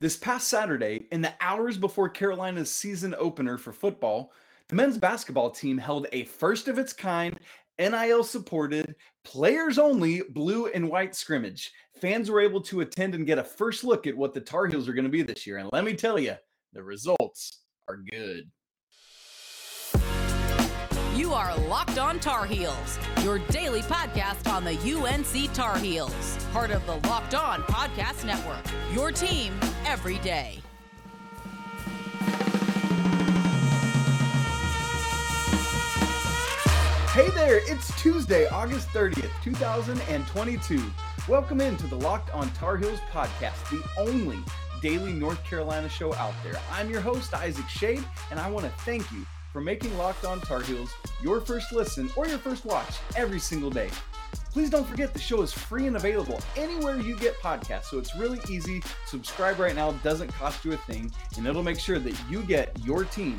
This past Saturday, in the hours before Carolina's season opener for football, the men's basketball team held a first of its kind, NIL supported, players only blue and white scrimmage. Fans were able to attend and get a first look at what the Tar Heels are going to be this year. And let me tell you, the results are good. You are Locked On Tar Heels, your daily podcast on the UNC Tar Heels, part of the Locked On Podcast Network. Your team every day. Hey there, it's Tuesday, August 30th, 2022. Welcome into the Locked On Tar Heels podcast, the only daily North Carolina show out there. I'm your host, Isaac Shade, and I want to thank you for making Locked On Tar Heels your first listen or your first watch every single day. Please don't forget the show is free and available anywhere you get podcasts, so it's really easy. Subscribe right now, doesn't cost you a thing, and it'll make sure that you get your team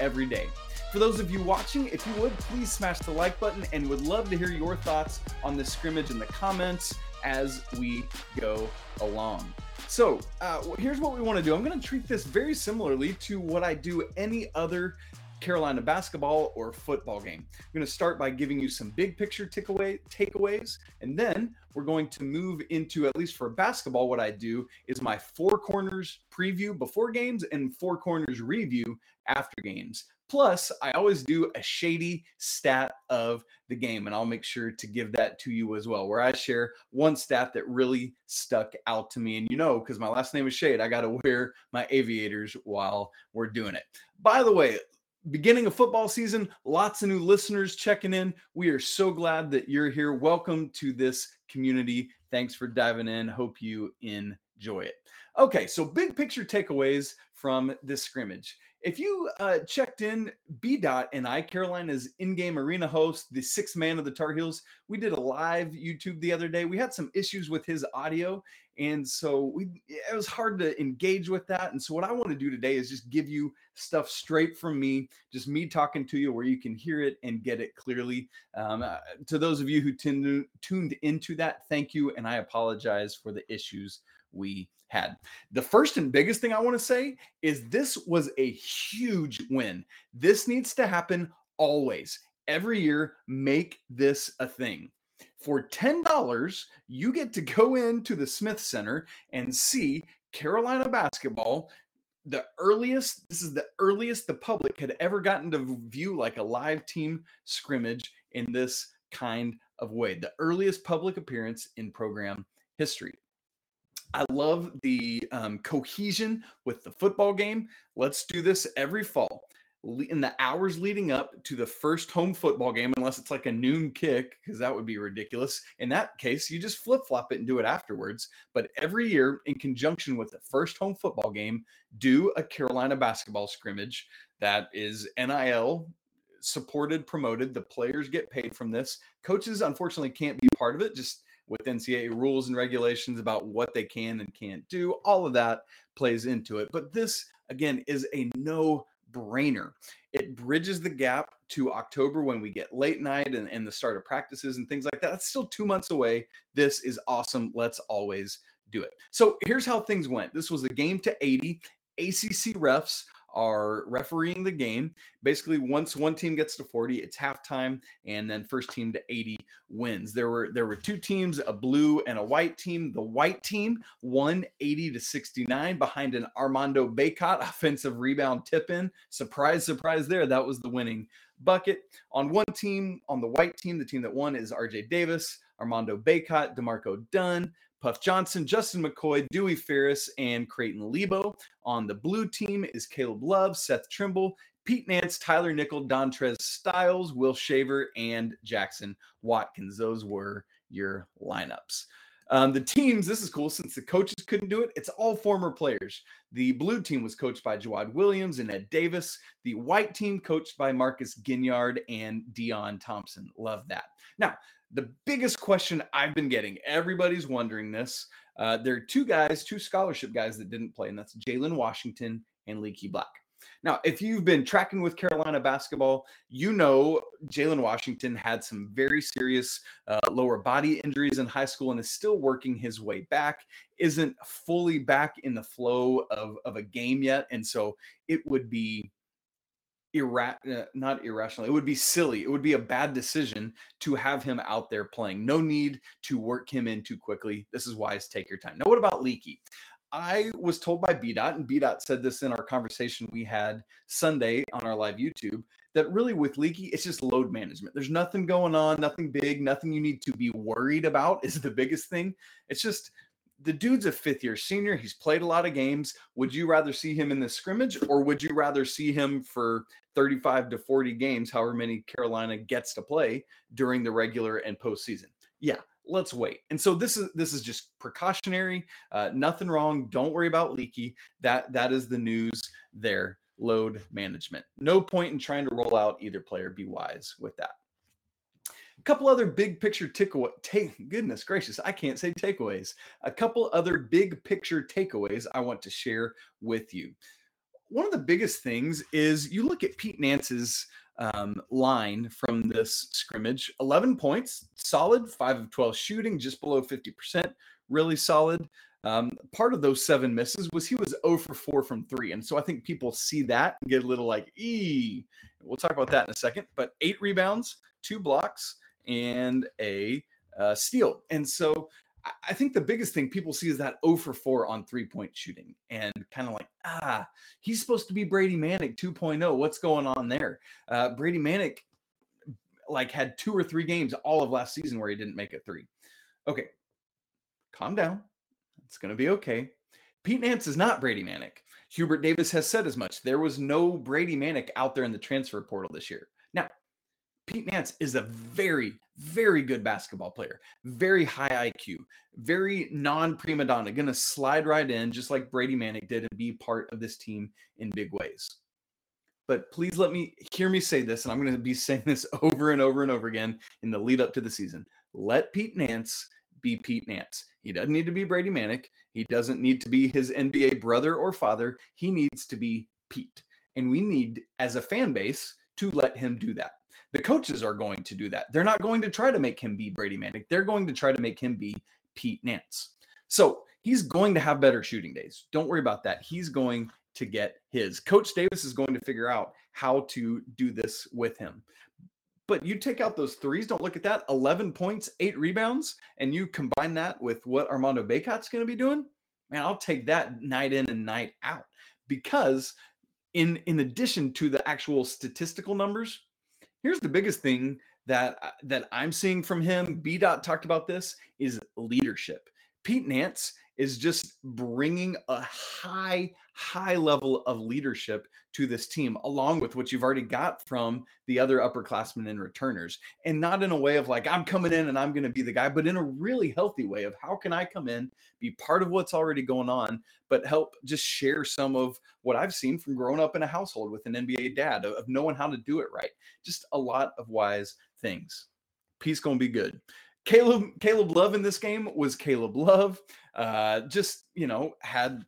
every day. For those of you watching, if you would, please smash the like button and would love to hear your thoughts on this scrimmage in the comments as we go along. So, uh, here's what we want to do. I'm going to treat this very similarly to what I do any other Carolina basketball or football game. I'm going to start by giving you some big picture takeaway takeaways, and then we're going to move into at least for basketball. What I do is my four corners preview before games and four corners review after games. Plus, I always do a shady stat of the game, and I'll make sure to give that to you as well, where I share one stat that really stuck out to me. And you know, because my last name is Shade, I got to wear my aviators while we're doing it. By the way, beginning of football season, lots of new listeners checking in. We are so glad that you're here. Welcome to this community. Thanks for diving in. Hope you enjoy it. Okay, so big picture takeaways from this scrimmage. If you uh, checked in, B Dot and I, Carolina's in-game arena host, the sixth man of the Tar Heels, we did a live YouTube the other day. We had some issues with his audio, and so we it was hard to engage with that. And so what I want to do today is just give you stuff straight from me, just me talking to you, where you can hear it and get it clearly. Um, uh, to those of you who tuned tuned into that, thank you, and I apologize for the issues we had. The first and biggest thing I want to say is this was a huge win. This needs to happen always. Every year, make this a thing. For $10, you get to go into the Smith Center and see Carolina basketball. The earliest, this is the earliest the public had ever gotten to view like a live team scrimmage in this kind of way. The earliest public appearance in program history. I love the um, cohesion with the football game. Let's do this every fall. In the hours leading up to the first home football game, unless it's like a noon kick, because that would be ridiculous. In that case, you just flip flop it and do it afterwards. But every year, in conjunction with the first home football game, do a Carolina basketball scrimmage that is NIL supported, promoted. The players get paid from this. Coaches, unfortunately, can't be part of it. Just with NCAA rules and regulations about what they can and can't do. All of that plays into it. But this, again, is a no brainer. It bridges the gap to October when we get late night and, and the start of practices and things like that. That's still two months away. This is awesome. Let's always do it. So here's how things went. This was a game to 80. ACC refs are refereeing the game. Basically, once one team gets to 40, it's halftime, and then first team to 80 wins. There were there were two teams, a blue and a white team. The white team won 80 to 69 behind an Armando Bacot offensive rebound tip in. Surprise, surprise there. That was the winning bucket. On one team, on the white team, the team that won is RJ Davis, Armando Bacot, D'Marco Dunn, Puff Johnson, Justin McCoy, Duwe Farris, and Creighton Lebo. On the blue team is Caleb Love, Seth Trimble, Pete Nance, Tyler Nickel, Dontrez Styles, Will Shaver, and Jackson Watkins. Those were your lineups. Um, the teams, this is cool since the coaches couldn't do it. It's all former players. The blue team was coached by Jawad Williams and Ed Davis. The white team coached by Marcus Ginyard and Deon Thompson. Love that. Now, the biggest question I've been getting, everybody's wondering this. Uh, there are two guys, two scholarship guys that didn't play, and that's Jalen Washington and Leaky Black. Now, if you've been tracking with Carolina basketball, you know Jalen Washington had some very serious uh, lower body injuries in high school and is still working his way back, isn't fully back in the flow of, of a game yet. And so it would be ira- uh, not irrational. It would be silly. It would be a bad decision to have him out there playing. No need to work him in too quickly. This is wise. Take your time. Now, what about Leaky? I was told by BDOT, and BDOT said this in our conversation we had Sunday on our live YouTube, that really with Leaky, it's just load management. There's nothing going on, nothing big, nothing you need to be worried about is the biggest thing. It's just the dude's a fifth year senior. He's played a lot of games. Would you rather see him in the scrimmage or would you rather see him for 35 to 40 games, however many Carolina gets to play during the regular and postseason? Yeah, let's wait. And so this is this is just precautionary. Uh, nothing wrong. Don't worry about leaky. That that is the news there. Load management. No point in trying to roll out either player. Be wise with that. A couple other big picture takeaway. Take goodness gracious, I can't say takeaways. A couple other big picture takeaways I want to share with you. One of the biggest things is you look at Pete Nance's um, line from this scrimmage 11 points, solid, 5 of 12 shooting, just below 50%, really solid. Um, part of those seven misses was he was 0 for 4 from three. And so I think people see that and get a little like, ee. We'll talk about that in a second. But eight rebounds, two blocks, and a uh, steal. And so I think the biggest thing people see is that 0 for 4 on three point shooting and kind of like, ah, he's supposed to be Brady Manek 2.0. What's going on there? Uh, Brady Manek like had two or three games all of last season where he didn't make a three. Okay, calm down. It's going to be okay. Pete Nance is not Brady Manek. Hubert Davis has said as much. There was no Brady Manek out there in the transfer portal this year. Now, Pete Nance is a very, very good basketball player, very high IQ, very non prima donna, going to slide right in just like Brady Manek did and be part of this team in big ways. But please let me hear me say this, and I'm going to be saying this over and over and over again in the lead up to the season. Let Pete Nance be Pete Nance. He doesn't need to be Brady Manek. He doesn't need to be his NBA brother or father. He needs to be Pete. And we need, as a fan base, to let him do that. The coaches are going to do that. They're not going to try to make him be Brady Manek. They're going to try to make him be Pete Nance. So he's going to have better shooting days. Don't worry about that. He's going to get his. Coach Davis is going to figure out how to do this with him. But you take out those threes, don't look at that 11 points, eight rebounds, and you combine that with what Armando Bacot's going to be doing. Man, I'll take that night in and night out because in in addition to the actual statistical numbers, here's the biggest thing that uh, that I'm seeing from him. B dot talked about this is leadership. Pete Nance is just bringing a high, high level of leadership to this team, along with what you've already got from the other upperclassmen and returners. And not in a way of like, I'm coming in and I'm going to be the guy, but in a really healthy way of how can I come in, be part of what's already going on, but help just share some of what I've seen from growing up in a household with an NBA dad of, knowing how to do it right. Just a lot of wise things. Peace going to be good. Caleb Caleb Love in this game was Caleb Love. Uh, just you know had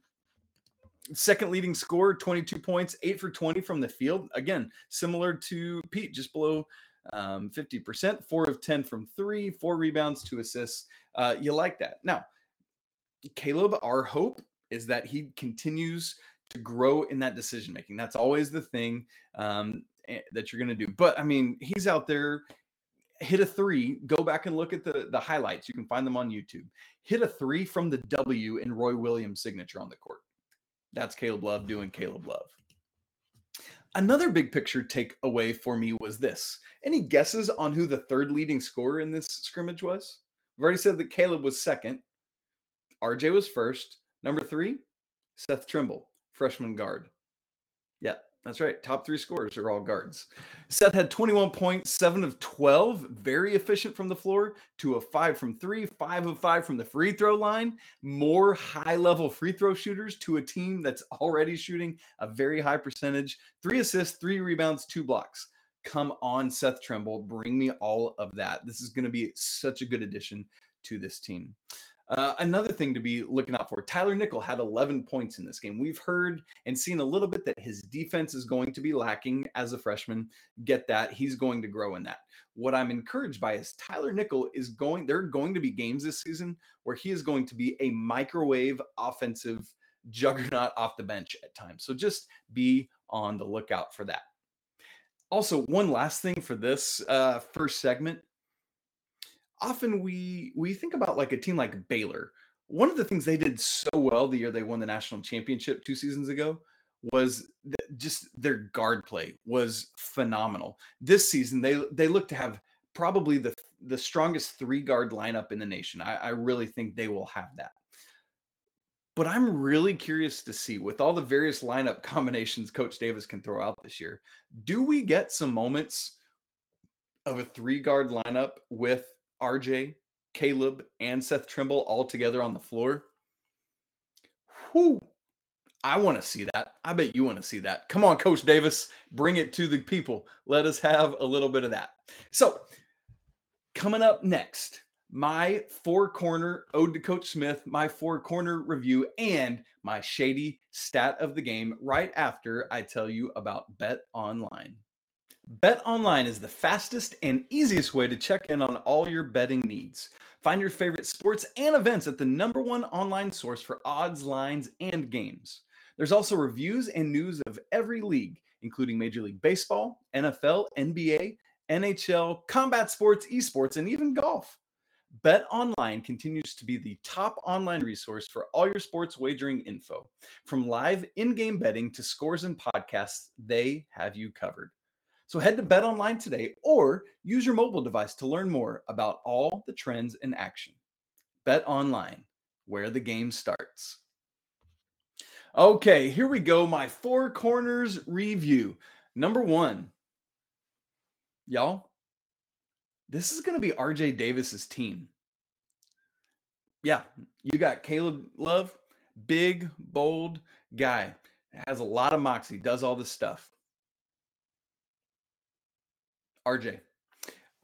second leading score, 22 points, eight for 20 from the field. Again, similar to Pete, just below um, 50%, four of 10 from three, four rebounds, two assists. Uh, you like that. Now, Caleb, our hope is that he continues to grow in that decision making. That's always the thing um, eh, that you're going to do. But I mean, he's out there hit a three. Go back and look at the the highlights. You can find them on YouTube. Hit a three from the W in Roy Williams' signature on the court. That's Caleb Love doing Caleb Love. Another big picture takeaway for me was this. Any guesses on who the third leading scorer in this scrimmage was? We've already said that Caleb was second. RJ was first. Number three, Seth Trimble, freshman guard. That's right. Top three scorers are all guards. Seth had 21 points, seven of 12, very efficient from the floor, to a five from three, five of five from the free throw line. More high level free throw shooters to a team that's already shooting a very high percentage. Three assists, three rebounds, two blocks. Come on, Seth Trimble. Bring me all of that. This is going to be such a good addition to this team. Uh, another thing to be looking out for Tyler Nickel had 11 points in this game. We've heard and seen a little bit that his defense is going to be lacking as a freshman. Get that. He's going to grow in that. What I'm encouraged by is Tyler Nickel is going, there are going to be games this season where he is going to be a microwave offensive juggernaut off the bench at times. So just be on the lookout for that. Also, one last thing for this uh, first segment often we we think about like a team like Baylor. One of the things they did so well the year they won the national championship two seasons ago was just their guard play was phenomenal. This season they they look to have probably the the strongest three guard lineup in the nation. I, I really think they will have that. But I'm really curious to see with all the various lineup combinations Coach Davis can throw out this year, do we get some moments of a three guard lineup with RJ, Caleb, and Seth Trimble all together on the floor. Whew. I want to see that. I bet you want to see that. Come on, Coach Davis, bring it to the people. Let us have a little bit of that. So, coming up next, my four corner ode to Coach Smith, my four corner review, and my shady stat of the game right after I tell you about Bet Online. Bet Online is the fastest and easiest way to check in on all your betting needs. Find your favorite sports and events at the number one online source for odds, lines, and games. There's also reviews and news of every league, including Major League Baseball, NFL, NBA, NHL, combat sports, esports, and even golf. Bet Online continues to be the top online resource for all your sports wagering info. From live in game betting to scores and podcasts, they have you covered. So head to Bet Online today or use your mobile device to learn more about all the trends in action. Bet Online, where the game starts. Okay, here we go. My four corners review. Number one, y'all, this is going to be RJ Davis's team. Yeah, you got Caleb Love, big, bold guy, has a lot of moxie, does all this stuff. RJ.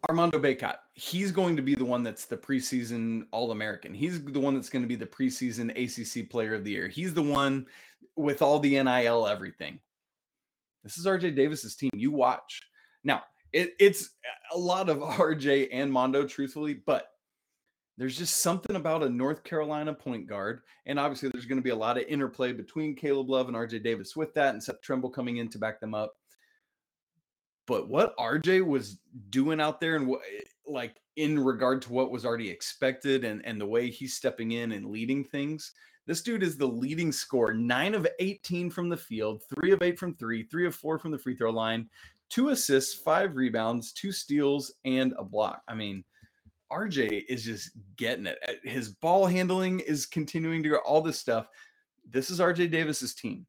Armando Bacot, he's going to be the one that's the preseason All American. He's the one that's going to be the preseason ACC Player of the Year. He's the one with all the NIL everything. This is RJ Davis's team. You watch. Now, it, it's a lot of RJ and Mondo, truthfully, but there's just something about a North Carolina point guard. And obviously, there's going to be a lot of interplay between Caleb Love and RJ Davis with that, and Seth Trimble coming in to back them up. But what RJ was doing out there and what eh, like in regard to what was already expected and, and the way he's stepping in and leading things, this dude is the leading scorer. Nine of 18 from the field, three of eight from three, three of four from the free throw line, two assists, five rebounds, two steals, and a block. I mean, RJ is just getting it. Eh, his ball handling is continuing to go, all this stuff. This is RJ Davis's team.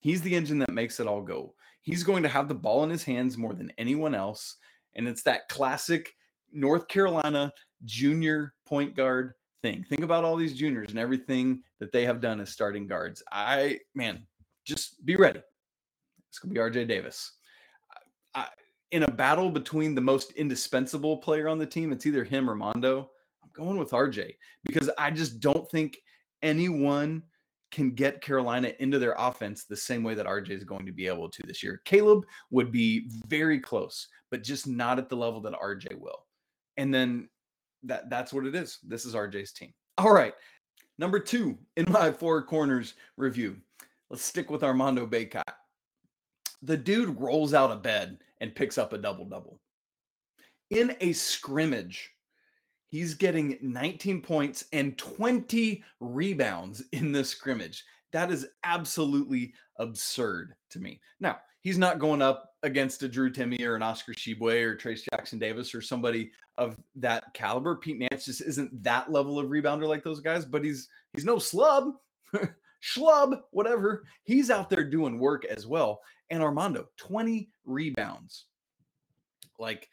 He's the engine that makes it all go. He's going to have the ball in his hands more than anyone else. And it's that classic North Carolina junior point guard thing. Think about all these juniors and everything that they have done as starting guards. I, man, just be ready. It's going to be RJ Davis. I, in a battle between the most indispensable player on the team, it's either him or Mondo. I'm going with RJ because I just don't think anyone can get Carolina into their offense the same way that RJ is going to be able to this year. Caleb would be very close, but just not at the level that RJ will. And then that that's what it is. This is RJ's team. All right. Number 2 in my four corners review. Let's stick with Armando Bacot. The dude rolls out of bed and picks up a double double. In a scrimmage He's getting 19 points and 20 rebounds in this scrimmage. That is absolutely absurd to me. Now, he's not going up against a Drew Timme or an Oscar Tshiebwe or Trayce Jackson-Davis or somebody of that caliber. Pete Nance just isn't that level of rebounder like those guys, but he's he's no slub, schlub, whatever. He's out there doing work as well. And Armando, 20 rebounds. Like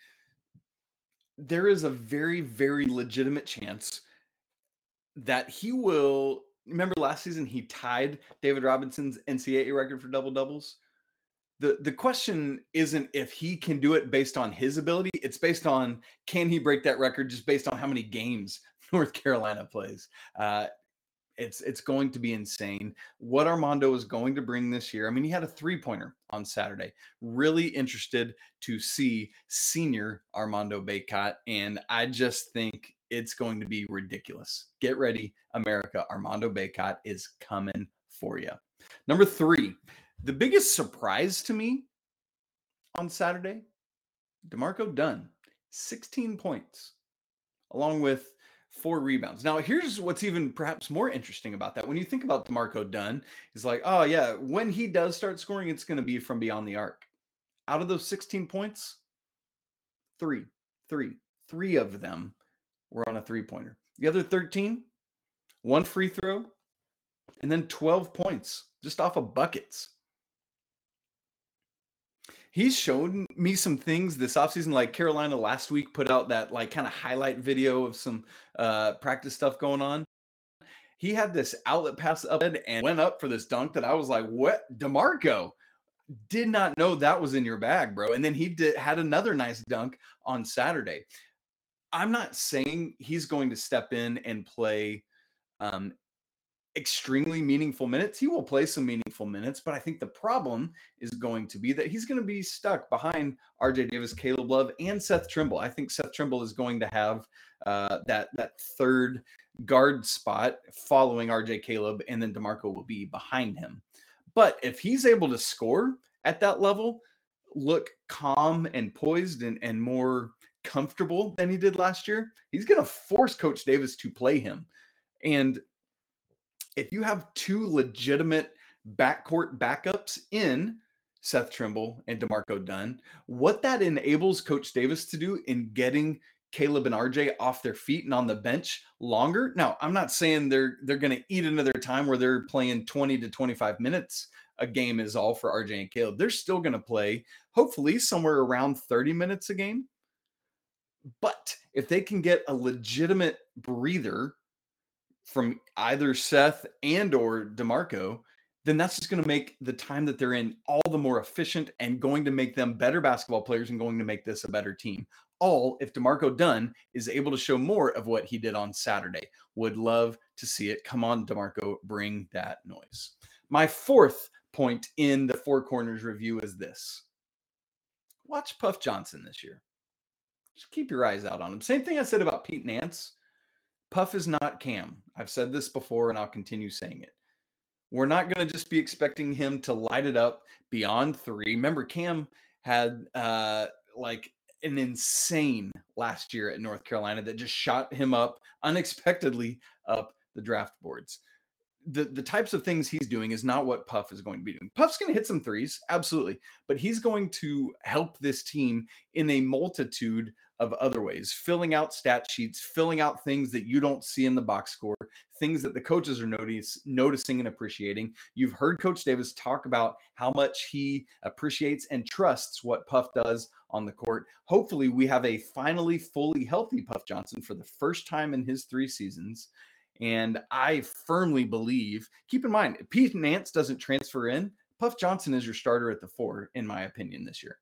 there is a very, very legitimate chance that he will. Remember last season, he tied David Robinson's NCAA record for double doubles. The, the question isn't if he can do it based on his ability, it's based on can he break that record just based on how many games North Carolina plays. Uh, it's it's going to be insane what Armando is going to bring this year. I mean, he had a three pointer on Saturday. Really interested to see senior Armando Bacot, and I just think it's going to be ridiculous. Get ready, America. Armando Bacot is coming for you. Number three, the biggest surprise to me on Saturday, D'Marco Dunn, 16 points, along with four rebounds. Now, here's what's even perhaps more interesting about that. When you think about D'Marco Dunn, it's like, oh yeah, when he does start scoring, it's going to be from beyond the arc. Out of those 16 points, three, three, three of them were on a three pointer. The other 13, one free throw, and then 12 points just off of buckets he's shown me some things this offseason. Like Carolina last week put out that like kind of highlight video of some uh practice stuff going on. He had this outlet pass up and went up for this dunk that I was like, what D'Marco? Did not know that was in your bag, bro. And then he did had another nice dunk on Saturday. I'm not saying he's going to step in and play um, extremely meaningful minutes. He will play some meaningful minutes, but I think the problem is going to be that he's going to be stuck behind RJ Davis, Caleb Love, and Seth Trimble. I think Seth Trimble is going to have uh, that that third guard spot following RJ Caleb, and then D'Marco will be behind him. But if he's able to score at that level, look calm and poised and, and more comfortable than he did last year, he's going to force Coach Davis to play him. And if you have two legitimate backcourt backups in Seth Trimble and D'Marco Dunn, what that enables Coach Davis to do in getting Caleb and RJ off their feet and on the bench longer. Now, I'm not saying they're they're going to eat another time where they're playing 20 to 25 minutes a game is all for RJ and Caleb. They're still going to play hopefully somewhere around 30 minutes a game. But if they can get a legitimate breather from either Seth and or D'Marco, then that's just going to make the time that they're in all the more efficient and going to make them better basketball players and going to make this a better team. All if D'Marco Dunn is able to show more of what he did on Saturday. Would love to see it. Come on, D'Marco, bring that noise. My fourth point in the Four Corners review is this watch Puff Johnson this year. Just keep your eyes out on him. Same thing I said about Pete Nance. Puff is not Cam. I've said this before and I'll continue saying it. We're not going to just be expecting him to light it up beyond three. Remember, Cam had uh, like an insane last year at North Carolina that just shot him up unexpectedly up the draft boards. The, the types of things he's doing is not what Puff is going to be doing. Puff's going to hit some threes, absolutely, but he's going to help this team in a multitude of other ways, filling out stat sheets, filling out things that you don't see in the box score, things that the coaches are notice, noticing and appreciating. You've heard Coach Davis talk about how much he appreciates and trusts what Puff does on the court. Hopefully, we have a finally fully healthy Puff Johnson for the first time in his three seasons. And I firmly believe, keep in mind, Pete Nance doesn't transfer in. Puff Johnson is your starter at the four, in my opinion, this year.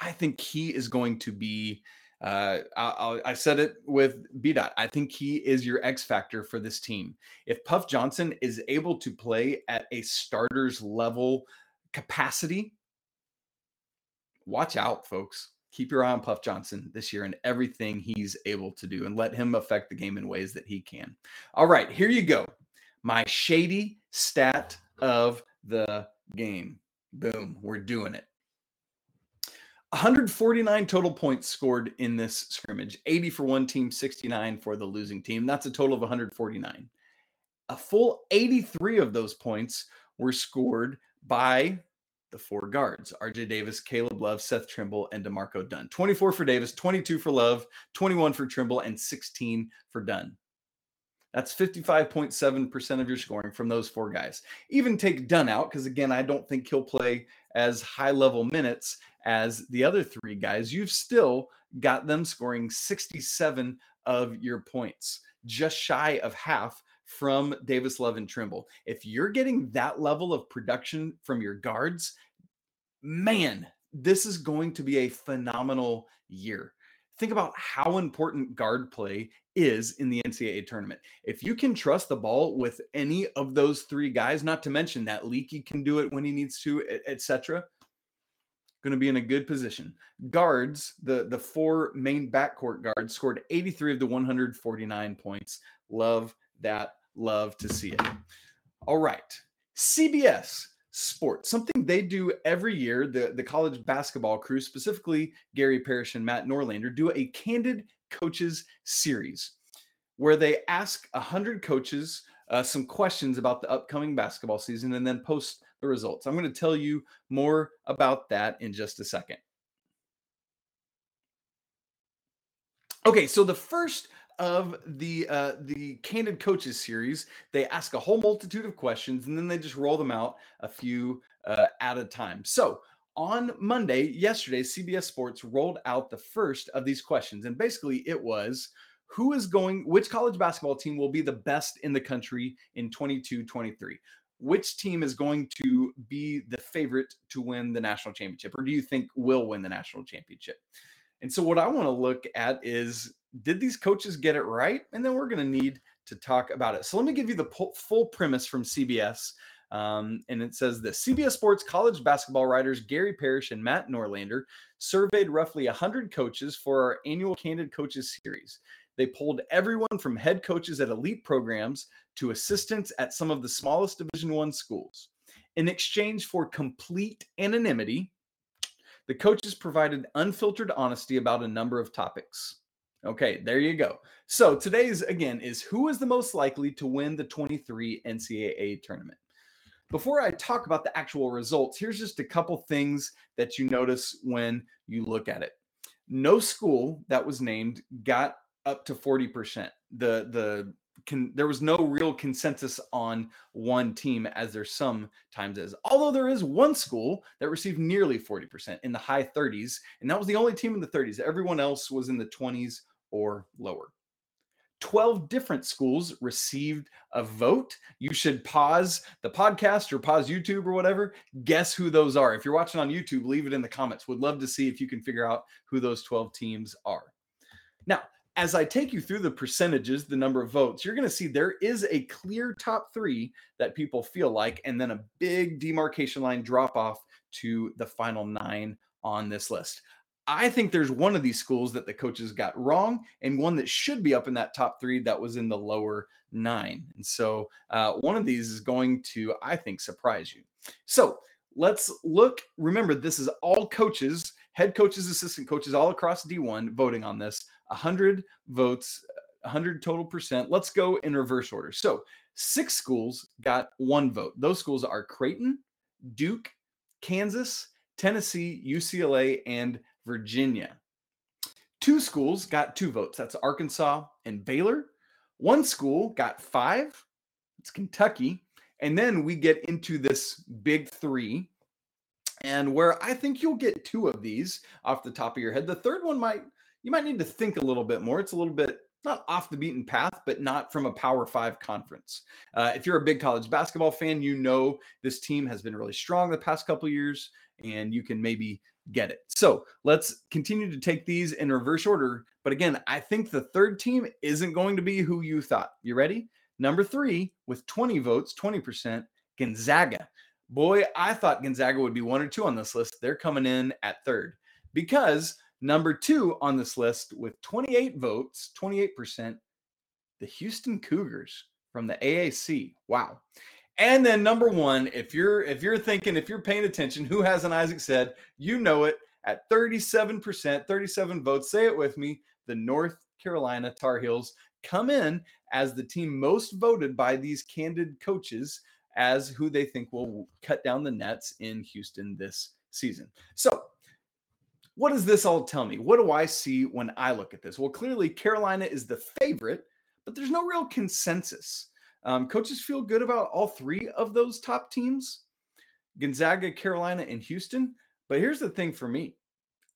I think he is going to be. Uh, I, I said it with BDOT. I think he is your X factor for this team. If Puff Johnson is able to play at a starter's level capacity, watch out, folks. Keep your eye on Puff Johnson this year and everything he's able to do, and let him affect the game in ways that he can. All right, here you go. My shady stat of the game. Boom, we're doing it. 149 total points scored in this scrimmage 80 for one team 69 for the losing team. That's a total of 149 a full 83 of those points were scored by the four guards rj davis caleb love seth trimble and D'Marco dunn. 24 for davis 22 for love 21 for trimble and 16 for dunn. That's 55.7% of your scoring from those four guys. Even take Dunn out, because again, I don't think he'll play as high level minutes as the other three guys. You've still got them scoring 67 of your points, just shy of half from Davis Love and Trimble. If you're getting that level of production from your guards, man, this is going to be a phenomenal year. Think about how important guard play is in the NCAA tournament. If you can trust the ball with any of those three guys, not to mention that Leaky can do it when he needs to, etc., going to be in a good position. Guards, the the four main backcourt guards scored 83 of the 149 points. Love that. Love to see it. All right. CBS Sports, something they do every year, the, the college basketball crew, specifically Gary Parrish and Matt Norlander, do a candid coaches series where they ask 100 coaches uh, some questions about the upcoming basketball season and then post the results. I'm going to tell you more about that in just a second. Okay, so the first of the uh, the Candid Coaches series, they ask a whole multitude of questions and then they just roll them out a few uh, at a time. So on Monday, yesterday, CBS Sports rolled out the first of these questions, and basically it was who is going, which college basketball team will be the best in the country in 22 23? which team is going to be the favorite to win the national championship or do you think will win the national championship and so what i want to look at is did these coaches get it right and then we're going to need to talk about it so let me give you the full premise from cbs um, and it says this CBS Sports college basketball writers Gary Parrish and Matt Norlander surveyed roughly 100 coaches for our annual Candid Coaches series. They pulled everyone from head coaches at elite programs to assistants at some of the smallest Division 1 schools. In exchange for complete anonymity, the coaches provided unfiltered honesty about a number of topics. Okay, there you go. So today's again is who is the most likely to win the 23 NCAA tournament? Before I talk about the actual results, here's just a couple things that you notice when you look at it. No school that was named got up to 40%. The the can there was no real consensus on one team as there sometimes is. Although there is one school that received nearly 40% in the high 30s, and that was the only team in the 30s. Everyone else was in the 20s or lower. 12 different schools received a vote. You should pause the podcast or pause YouTube or whatever. Guess who those are. If you're watching on YouTube, leave it in the comments. Would love to see if you can figure out who those 12 teams are. Now, as I take you through the percentages, the number of votes, you're going to see there is a clear top three that people feel like, and then a big demarcation line drop off to the final nine on this list. I think there's one of these schools that the coaches got wrong, and one that should be up in that top three that was in the lower nine. And so uh, one of these is going to, I think, surprise you. So let's look. Remember, this is all coaches, head coaches, assistant coaches, all across D1 voting on this. 100 votes, 100 total percent. Let's go in reverse order. So, six schools got one vote. Those schools are Creighton, Duke, Kansas, Tennessee, UCLA, and Virginia. Two schools got two votes. That's Arkansas and Baylor. One school got five. It's Kentucky. And then we get into this big three, and where I think you'll get two of these off the top of your head. The third one might you might need to think a little bit more. It's a little bit not off the beaten path, but not from a Power Five conference. Uh, if you're a big college basketball fan, you know this team has been really strong the past couple years, and you can maybe get it. So let's continue to take these in reverse order. But again, I think the third team isn't going to be who you thought. You ready? Number three, with 20 votes, 20%, Gonzaga. Boy, I thought Gonzaga would be one or two on this list. They're coming in at third because Number two on this list with 28 votes, 28%, the Houston Cougars from the AAC. Wow. And then number one, if you're if you're thinking, if you're paying attention, who hasn't Isaac said, you know it at 37%, 37 votes. Say it with me. The North Carolina Tar Heels come in as the team most voted by these candid coaches as who they think will cut down the nets in Houston this season. So what does this all tell me? What do I see when I look at this? Well, clearly Carolina is the favorite, but there's no real consensus. Um, coaches feel good about all three of those top teams Gonzaga, Carolina, and Houston. But here's the thing for me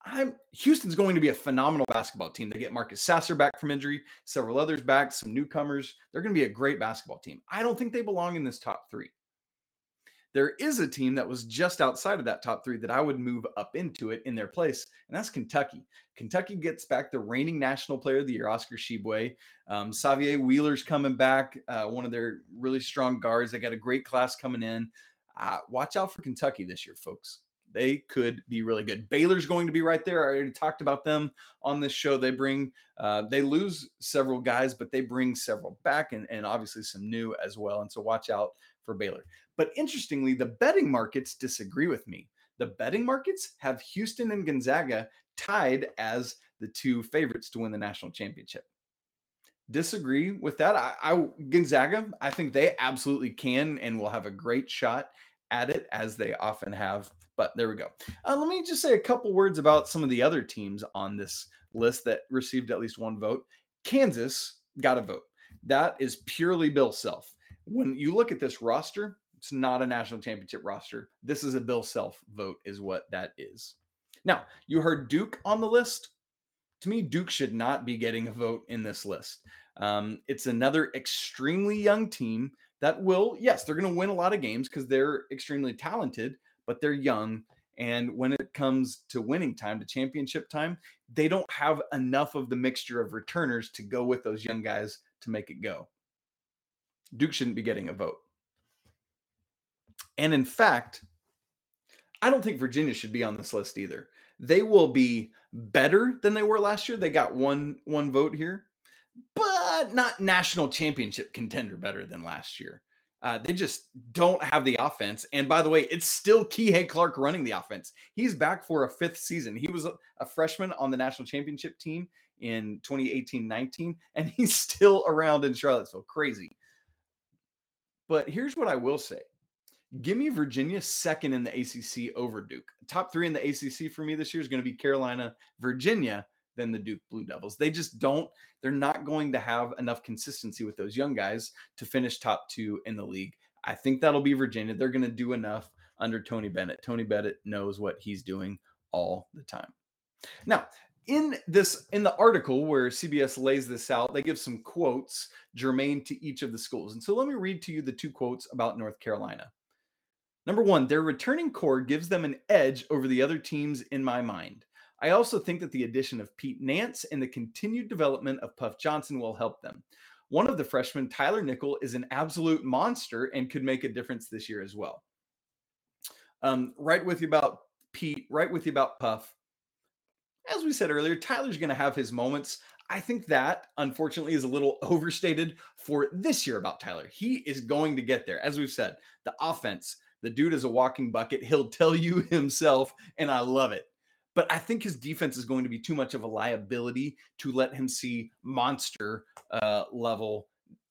I'm Houston's going to be a phenomenal basketball team. They get Marcus Sasser back from injury, several others back, some newcomers. They're going to be a great basketball team. I don't think they belong in this top three. There is a team that was just outside of that top three that I would move up into it in their place, and that's Kentucky. Kentucky gets back the reigning national player of the year, Oscar Tshiebwe. Um, Sahvir Wheeler's coming back, uh, one of their really strong guards. They got a great class coming in. Uh, watch out for Kentucky this year, folks. They could be really good. Baylor's going to be right there. I already talked about them on this show. They bring, uh, they lose several guys, but they bring several back and, and obviously some new as well. And so watch out for Baylor. But interestingly, the betting markets disagree with me. The betting markets have Houston and Gonzaga tied as the two favorites to win the national championship. Disagree with that. I, I Gonzaga, I think they absolutely can and will have a great shot at it as they often have. But there we go. Uh, let me just say a couple words about some of the other teams on this list that received at least one vote. Kansas got a vote. That is purely Bill Self. When you look at this roster, it's not a national championship roster. This is a Bill Self vote, is what that is. Now, you heard Duke on the list. To me, Duke should not be getting a vote in this list. Um, it's another extremely young team that will, yes, they're going to win a lot of games because they're extremely talented, but they're young. And when it comes to winning time, to championship time, they don't have enough of the mixture of returners to go with those young guys to make it go. Duke shouldn't be getting a vote. And in fact, I don't think Virginia should be on this list either. They will be better than they were last year. They got one one vote here, but not national championship contender better than last year. Uh, they just don't have the offense. And by the way, it's still Kihei Clark running the offense. He's back for a fifth season. He was a, a freshman on the national championship team in 2018 19, and he's still around in Charlottesville. Crazy. But here's what I will say Give me Virginia second in the ACC over Duke. Top three in the ACC for me this year is going to be Carolina, Virginia, then the Duke Blue Devils. They just don't, they're not going to have enough consistency with those young guys to finish top two in the league. I think that'll be Virginia. They're going to do enough under Tony Bennett. Tony Bennett knows what he's doing all the time. Now, in this in the article where CBS lays this out, they give some quotes germane to each of the schools. And so let me read to you the two quotes about North Carolina. Number one, their returning core gives them an edge over the other teams in my mind. I also think that the addition of Pete Nance and the continued development of Puff Johnson will help them. One of the freshmen, Tyler Nickel, is an absolute monster and could make a difference this year as well. Um, right with you about Pete, right with you about Puff. As we said earlier, Tyler's going to have his moments. I think that, unfortunately, is a little overstated for this year about Tyler. He is going to get there. As we've said, the offense, the dude is a walking bucket. He'll tell you himself, and I love it. But I think his defense is going to be too much of a liability to let him see monster uh, level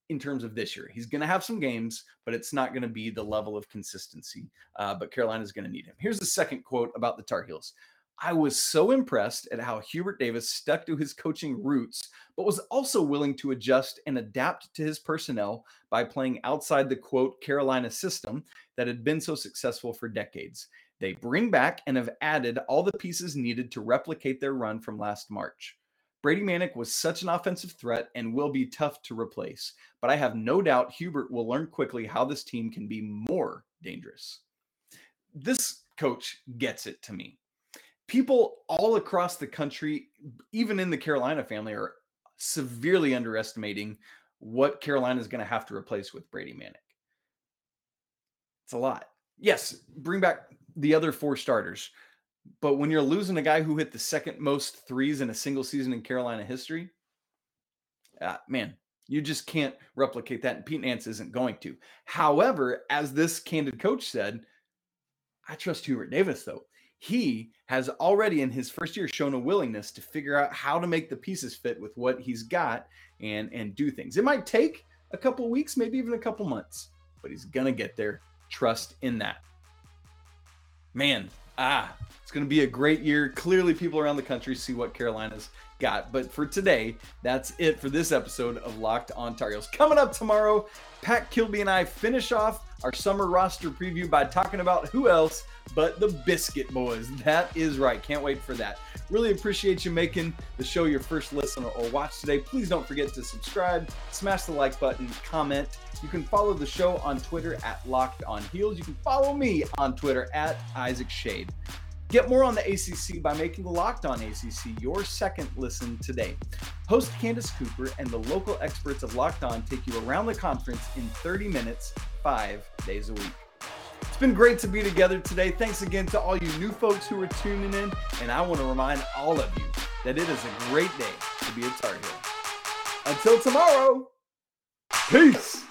in terms of this year. He's going to have some games, but it's not going to be the level of consistency. Uh, but Carolina is going to need him. Here's the second quote about the Tar Heels. I was so impressed at how Hubert Davis stuck to his coaching roots, but was also willing to adjust and adapt to his personnel by playing outside the quote Carolina system that had been so successful for decades. They bring back and have added all the pieces needed to replicate their run from last March. Brady Manek was such an offensive threat and will be tough to replace, but I have no doubt Hubert will learn quickly how this team can be more dangerous. This coach gets it to me people all across the country, even in the Carolina family, are severely underestimating what Carolina is going to have to replace with Brady Manek. It's a lot. Yes, bring back the other four starters. But when you're losing a guy who hit the second most threes in a single season in Carolina history, uh, man, you just can't replicate that. And Pete Nance isn't going to. However, as this candid coach said, I trust Hubert Davis, though he has already in his first year shown a willingness to figure out how to make the pieces fit with what he's got and and do things. It might take a couple weeks, maybe even a couple months, but he's gonna get there. Trust in that. Man, ah, it's gonna be a great year. Clearly, people around the country see what Carolina's got. But for today, that's it for this episode of Locked on Tar Heels. Coming up tomorrow, Pat Kilby and I finish off our summer roster preview by talking about who else but the Biscuit Boys. That is right. Can't wait for that. Really appreciate you making the show your first listen or watch today. Please don't forget to subscribe, smash the like button, comment. You can follow the show on Twitter at Locked On Heels. You can follow me on Twitter at Isaac Shade. Get more on the ACC by making the Locked On ACC your second listen today. Host Candace Cooper and the local experts of Locked On take you around the conference in 30 minutes, five days a week. It's been great to be together today. Thanks again to all you new folks who are tuning in. And I want to remind all of you that it is a great day to be a Tar Heel. Until tomorrow, peace.